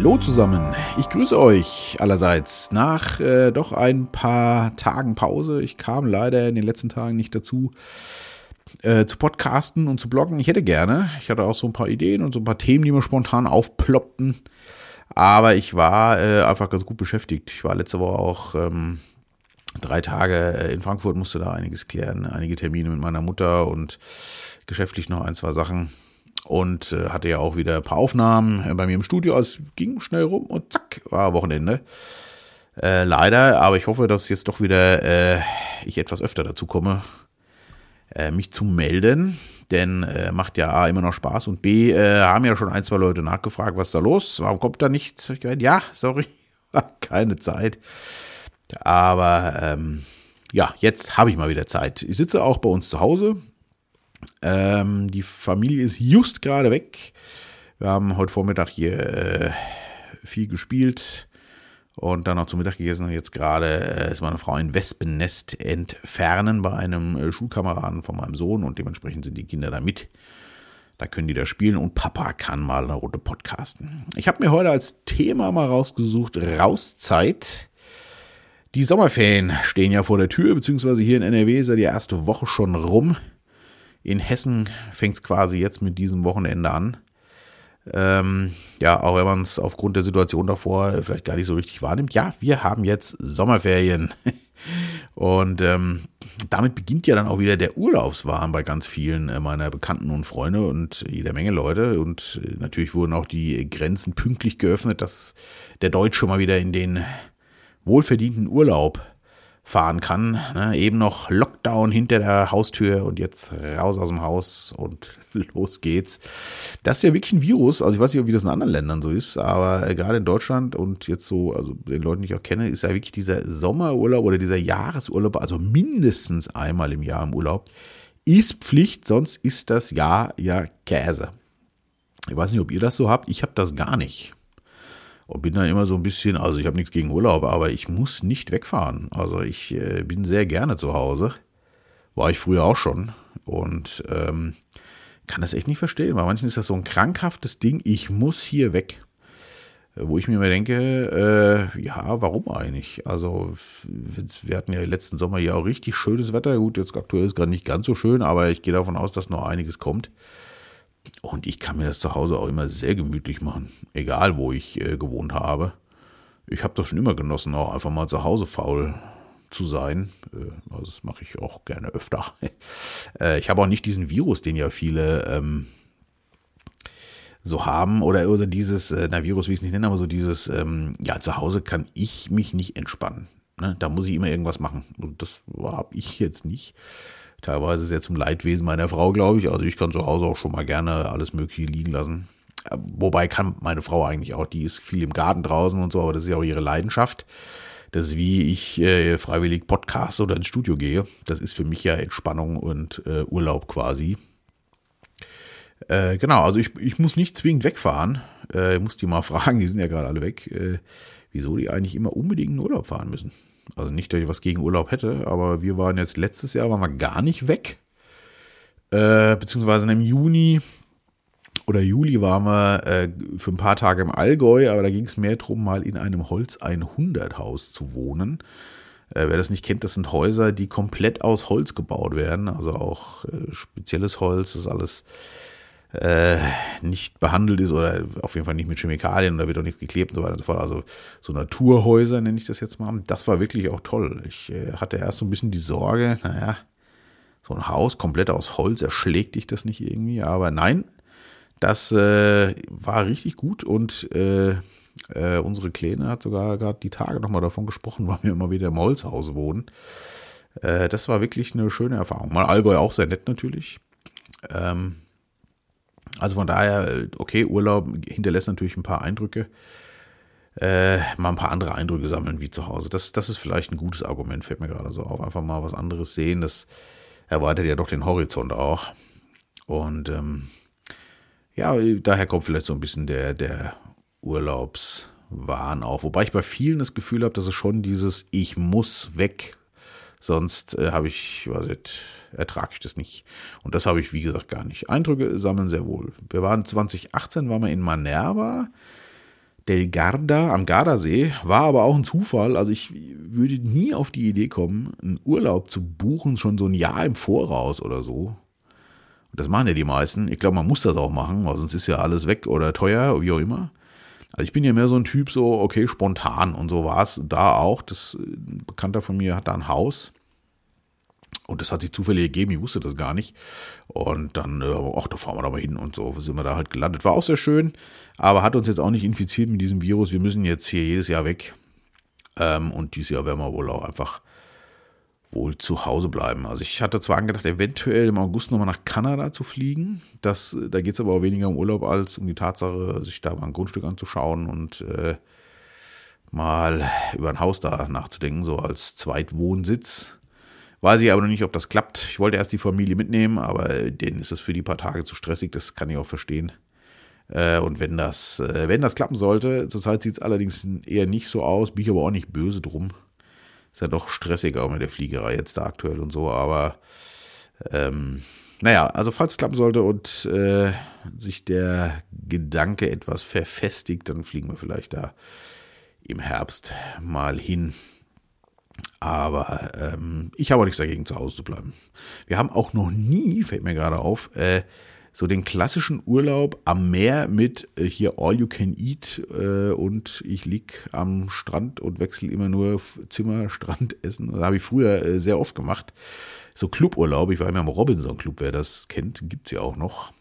Hallo zusammen, ich grüße euch allerseits nach äh, doch ein paar Tagen Pause. Ich kam leider in den letzten Tagen nicht dazu äh, zu podcasten und zu bloggen. Ich hätte gerne, ich hatte auch so ein paar Ideen und so ein paar Themen, die mir spontan aufploppten. Aber ich war äh, einfach ganz gut beschäftigt. Ich war letzte Woche auch ähm, drei Tage äh, in Frankfurt, musste da einiges klären, einige Termine mit meiner Mutter und geschäftlich noch ein, zwei Sachen und äh, hatte ja auch wieder ein paar Aufnahmen äh, bei mir im Studio. Es ging schnell rum und zack, war Wochenende. Äh, leider, aber ich hoffe, dass jetzt doch wieder äh, ich etwas öfter dazu komme, äh, mich zu melden. Denn äh, macht ja A immer noch Spaß und B haben ja schon ein, zwei Leute nachgefragt, was da los? Warum kommt da nichts? Ich gemeint, ja, sorry, keine Zeit. Aber ähm, ja, jetzt habe ich mal wieder Zeit. Ich sitze auch bei uns zu Hause. Ähm, die Familie ist just gerade weg. Wir haben heute Vormittag hier äh, viel gespielt und dann noch zum Mittag gegessen. Und jetzt gerade äh, ist meine Frau ein Wespennest entfernen bei einem äh, Schulkameraden von meinem Sohn und dementsprechend sind die Kinder da mit. Da können die da spielen und Papa kann mal eine Runde podcasten. Ich habe mir heute als Thema mal rausgesucht, Rauszeit. Die Sommerferien stehen ja vor der Tür, beziehungsweise hier in NRW ist ja die erste Woche schon rum. In Hessen fängt es quasi jetzt mit diesem Wochenende an. Ähm, ja, auch wenn man es aufgrund der Situation davor vielleicht gar nicht so richtig wahrnimmt. Ja, wir haben jetzt Sommerferien. Und ähm, damit beginnt ja dann auch wieder der Urlaubswahn bei ganz vielen äh, meiner Bekannten und Freunde und jeder Menge Leute. Und äh, natürlich wurden auch die Grenzen pünktlich geöffnet, dass der Deutsche mal wieder in den wohlverdienten Urlaub fahren kann. Ne? Eben noch Lockdown hinter der Haustür und jetzt raus aus dem Haus und los geht's. Das ist ja wirklich ein Virus. Also ich weiß nicht, wie das in anderen Ländern so ist, aber äh, gerade in Deutschland und jetzt so, also den Leuten, die ich auch kenne, ist ja wirklich dieser Sommerurlaub oder dieser Jahresurlaub, also mindestens einmal im Jahr im Urlaub, ist Pflicht, sonst ist das Jahr ja Käse. Ich weiß nicht, ob ihr das so habt. Ich habe das gar nicht. Und bin da immer so ein bisschen, also ich habe nichts gegen Urlaub, aber ich muss nicht wegfahren. Also ich äh, bin sehr gerne zu Hause. War ich früher auch schon. Und ähm, kann das echt nicht verstehen. Bei manchen ist das so ein krankhaftes Ding, ich muss hier weg. Wo ich mir immer denke, äh, ja, warum eigentlich? Also, wir hatten ja letzten Sommer ja auch richtig schönes Wetter. Gut, jetzt aktuell ist gerade nicht ganz so schön, aber ich gehe davon aus, dass noch einiges kommt. Und ich kann mir das zu Hause auch immer sehr gemütlich machen, egal wo ich äh, gewohnt habe. Ich habe das schon immer genossen, auch einfach mal zu Hause faul zu sein. Äh, also das mache ich auch gerne öfter. äh, ich habe auch nicht diesen Virus, den ja viele ähm, so haben oder, oder dieses, äh, na Virus will ich es nicht nennen, aber so dieses, ähm, ja zu Hause kann ich mich nicht entspannen. Ne? Da muss ich immer irgendwas machen. Und das habe ich jetzt nicht. Teilweise sehr zum Leidwesen meiner Frau, glaube ich. Also ich kann zu Hause auch schon mal gerne alles Mögliche liegen lassen. Wobei kann meine Frau eigentlich auch, die ist viel im Garten draußen und so, aber das ist ja auch ihre Leidenschaft. Das ist wie ich äh, freiwillig Podcast oder ins Studio gehe. Das ist für mich ja Entspannung und äh, Urlaub quasi. Äh, genau, also ich, ich muss nicht zwingend wegfahren. Äh, ich muss die mal fragen, die sind ja gerade alle weg, äh, wieso die eigentlich immer unbedingt in Urlaub fahren müssen. Also nicht, dass ich was gegen Urlaub hätte, aber wir waren jetzt letztes Jahr waren wir gar nicht weg. Äh, beziehungsweise im Juni oder Juli waren wir äh, für ein paar Tage im Allgäu, aber da ging es mehr darum, mal in einem Holz 100 Haus zu wohnen. Äh, wer das nicht kennt, das sind Häuser, die komplett aus Holz gebaut werden, also auch äh, spezielles Holz, das ist alles äh, nicht behandelt ist oder auf jeden Fall nicht mit Chemikalien da wird auch nichts geklebt und so weiter und so fort. Also so Naturhäuser nenne ich das jetzt mal. Das war wirklich auch toll. Ich äh, hatte erst so ein bisschen die Sorge, naja, so ein Haus komplett aus Holz, erschlägt dich das nicht irgendwie? Aber nein, das äh, war richtig gut und äh, äh, unsere Kleine hat sogar gerade die Tage nochmal davon gesprochen, weil wir immer wieder im Holzhaus wohnen. Äh, das war wirklich eine schöne Erfahrung. Mal Allgäu auch sehr nett natürlich. Ähm, also von daher, okay, Urlaub hinterlässt natürlich ein paar Eindrücke. Äh, mal ein paar andere Eindrücke sammeln wie zu Hause. Das, das ist vielleicht ein gutes Argument, fällt mir gerade so auf. Einfach mal was anderes sehen, das erweitert ja doch den Horizont auch. Und ähm, ja, daher kommt vielleicht so ein bisschen der, der Urlaubswahn auch. Wobei ich bei vielen das Gefühl habe, dass es schon dieses Ich muss weg Sonst äh, habe ich, weiß nicht, ertrage ich das nicht. Und das habe ich, wie gesagt, gar nicht. Eindrücke sammeln sehr wohl. Wir waren 2018, waren wir in Manerva. Del Garda am Gardasee. War aber auch ein Zufall. Also ich würde nie auf die Idee kommen, einen Urlaub zu buchen, schon so ein Jahr im Voraus oder so. Und das machen ja die meisten. Ich glaube, man muss das auch machen, weil sonst ist ja alles weg oder teuer, wie auch immer. Also ich bin ja mehr so ein Typ, so, okay, spontan. Und so war es da auch. Das, ein Bekannter von mir hat da ein Haus. Und das hat sich zufällig gegeben, ich wusste das gar nicht. Und dann, äh, ach, da fahren wir da mal hin und so sind wir da halt gelandet. War auch sehr schön, aber hat uns jetzt auch nicht infiziert mit diesem Virus. Wir müssen jetzt hier jedes Jahr weg. Ähm, und dieses Jahr werden wir wohl auch einfach wohl zu Hause bleiben. Also ich hatte zwar angedacht, eventuell im August nochmal nach Kanada zu fliegen. Das, da geht es aber auch weniger um Urlaub als um die Tatsache, sich da mal ein Grundstück anzuschauen und äh, mal über ein Haus da nachzudenken, so als Zweitwohnsitz. Weiß ich aber noch nicht, ob das klappt. Ich wollte erst die Familie mitnehmen, aber denen ist es für die paar Tage zu stressig, das kann ich auch verstehen. Äh, und wenn das, äh, wenn das klappen sollte, zurzeit sieht es allerdings eher nicht so aus, bin ich aber auch nicht böse drum. Ist ja doch stressig auch mit der Fliegerei jetzt da aktuell und so, aber ähm, naja, also falls es klappen sollte und äh, sich der Gedanke etwas verfestigt, dann fliegen wir vielleicht da im Herbst mal hin. Aber ähm, ich habe auch nichts dagegen, zu Hause zu bleiben. Wir haben auch noch nie, fällt mir gerade auf, äh, so den klassischen Urlaub am Meer mit äh, hier All You Can Eat äh, und ich lieg am Strand und wechsle immer nur Zimmer, Strand, Essen. Das habe ich früher äh, sehr oft gemacht. So Cluburlaub, ich war immer im Robinson Club, wer das kennt, gibt's ja auch noch.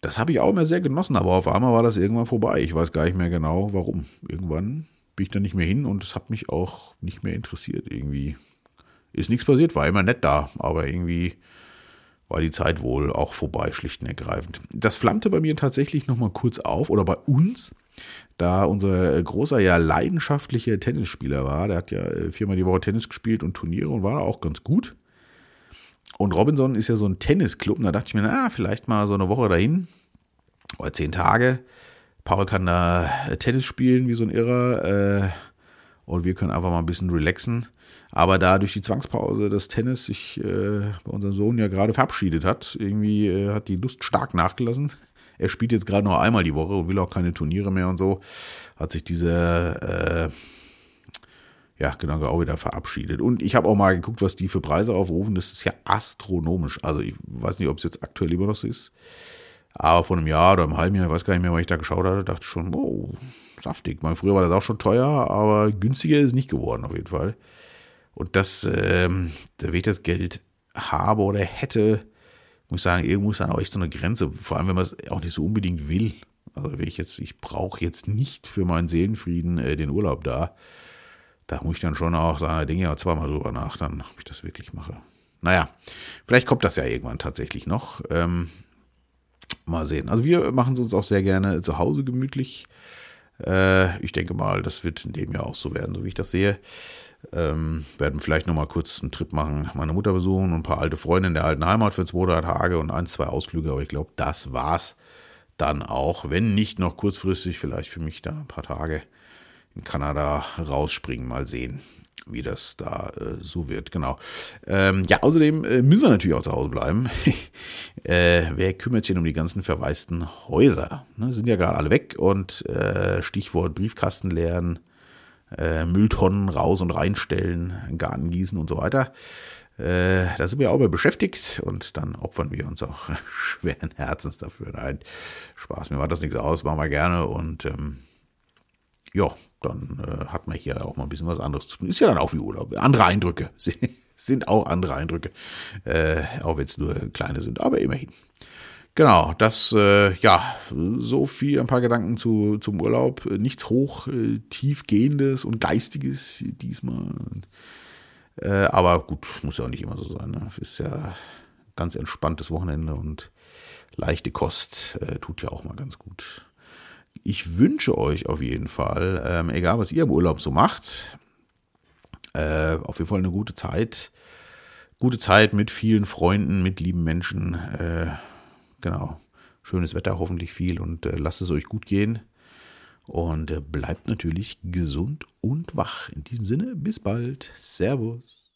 Das habe ich auch immer sehr genossen, aber auf einmal war das irgendwann vorbei. Ich weiß gar nicht mehr genau, warum. Irgendwann bin ich da nicht mehr hin und es hat mich auch nicht mehr interessiert irgendwie. Ist nichts passiert, war immer nett da, aber irgendwie war die Zeit wohl auch vorbei, schlicht und ergreifend. Das flammte bei mir tatsächlich nochmal kurz auf, oder bei uns, da unser großer, ja leidenschaftlicher Tennisspieler war. Der hat ja äh, viermal die Woche Tennis gespielt und Turniere und war da auch ganz gut. Und Robinson ist ja so ein Tennisclub. Und da dachte ich mir, na, vielleicht mal so eine Woche dahin. Oder zehn Tage. Paul kann da äh, Tennis spielen wie so ein Irrer. Äh, und wir können einfach mal ein bisschen relaxen. Aber da durch die Zwangspause das Tennis sich äh, bei unserem Sohn ja gerade verabschiedet hat, irgendwie äh, hat die Lust stark nachgelassen. Er spielt jetzt gerade nur einmal die Woche und will auch keine Turniere mehr und so. Hat sich diese äh, ja, genau, auch wieder verabschiedet. Und ich habe auch mal geguckt, was die für Preise aufrufen. Das ist ja astronomisch. Also ich weiß nicht, ob es jetzt aktuell immer noch so ist. Aber vor einem Jahr oder einem halben Jahr, ich weiß gar nicht mehr, weil ich da geschaut hatte, dachte ich schon, wow, saftig. Mal früher war das auch schon teuer, aber günstiger ist es nicht geworden auf jeden Fall. Und das, ähm, wenn ich das Geld habe oder hätte, muss ich sagen, irgendwo ist dann auch echt so eine Grenze. Vor allem, wenn man es auch nicht so unbedingt will. Also wenn ich jetzt, ich brauche jetzt nicht für meinen Seelenfrieden äh, den Urlaub da. Da muss ich dann schon auch sagen, da denke ich auch zweimal drüber nach, dann, ob ich das wirklich mache. Naja, vielleicht kommt das ja irgendwann tatsächlich noch. Ähm, Mal sehen. Also wir machen es uns auch sehr gerne zu Hause gemütlich. Äh, ich denke mal, das wird in dem Jahr auch so werden, so wie ich das sehe. Ähm, werden vielleicht noch mal kurz einen Trip machen, meine Mutter besuchen und ein paar alte Freunde in der alten Heimat für zwei, drei Tage und ein, zwei Ausflüge. Aber ich glaube, das war's dann auch. Wenn nicht noch kurzfristig, vielleicht für mich da ein paar Tage in Kanada rausspringen, mal sehen wie das da äh, so wird. Genau. Ähm, ja, außerdem äh, müssen wir natürlich auch zu Hause bleiben. äh, wer kümmert sich denn um die ganzen verwaisten Häuser? Ne, sind ja gerade alle weg und äh, Stichwort Briefkasten leeren, äh, Mülltonnen raus und reinstellen, Garten gießen und so weiter. Äh, da sind wir auch mal beschäftigt und dann opfern wir uns auch schweren Herzens dafür. Nein, Spaß, mir macht das nichts aus, machen wir gerne und ähm, ja, dann äh, hat man hier auch mal ein bisschen was anderes zu tun. Ist ja dann auch wie Urlaub. Andere Eindrücke sind auch andere Eindrücke, äh, auch wenn es nur kleine sind, aber immerhin. Genau, das, äh, ja, so viel, ein paar Gedanken zu, zum Urlaub. Nichts hoch, äh, tiefgehendes und geistiges diesmal. Äh, aber gut, muss ja auch nicht immer so sein. Ne? Ist ja ganz entspanntes Wochenende und leichte Kost äh, tut ja auch mal ganz gut ich wünsche euch auf jeden Fall, ähm, egal was ihr im Urlaub so macht, äh, auf jeden Fall eine gute Zeit. Gute Zeit mit vielen Freunden, mit lieben Menschen. Äh, genau. Schönes Wetter, hoffentlich viel und äh, lasst es euch gut gehen. Und äh, bleibt natürlich gesund und wach. In diesem Sinne, bis bald. Servus.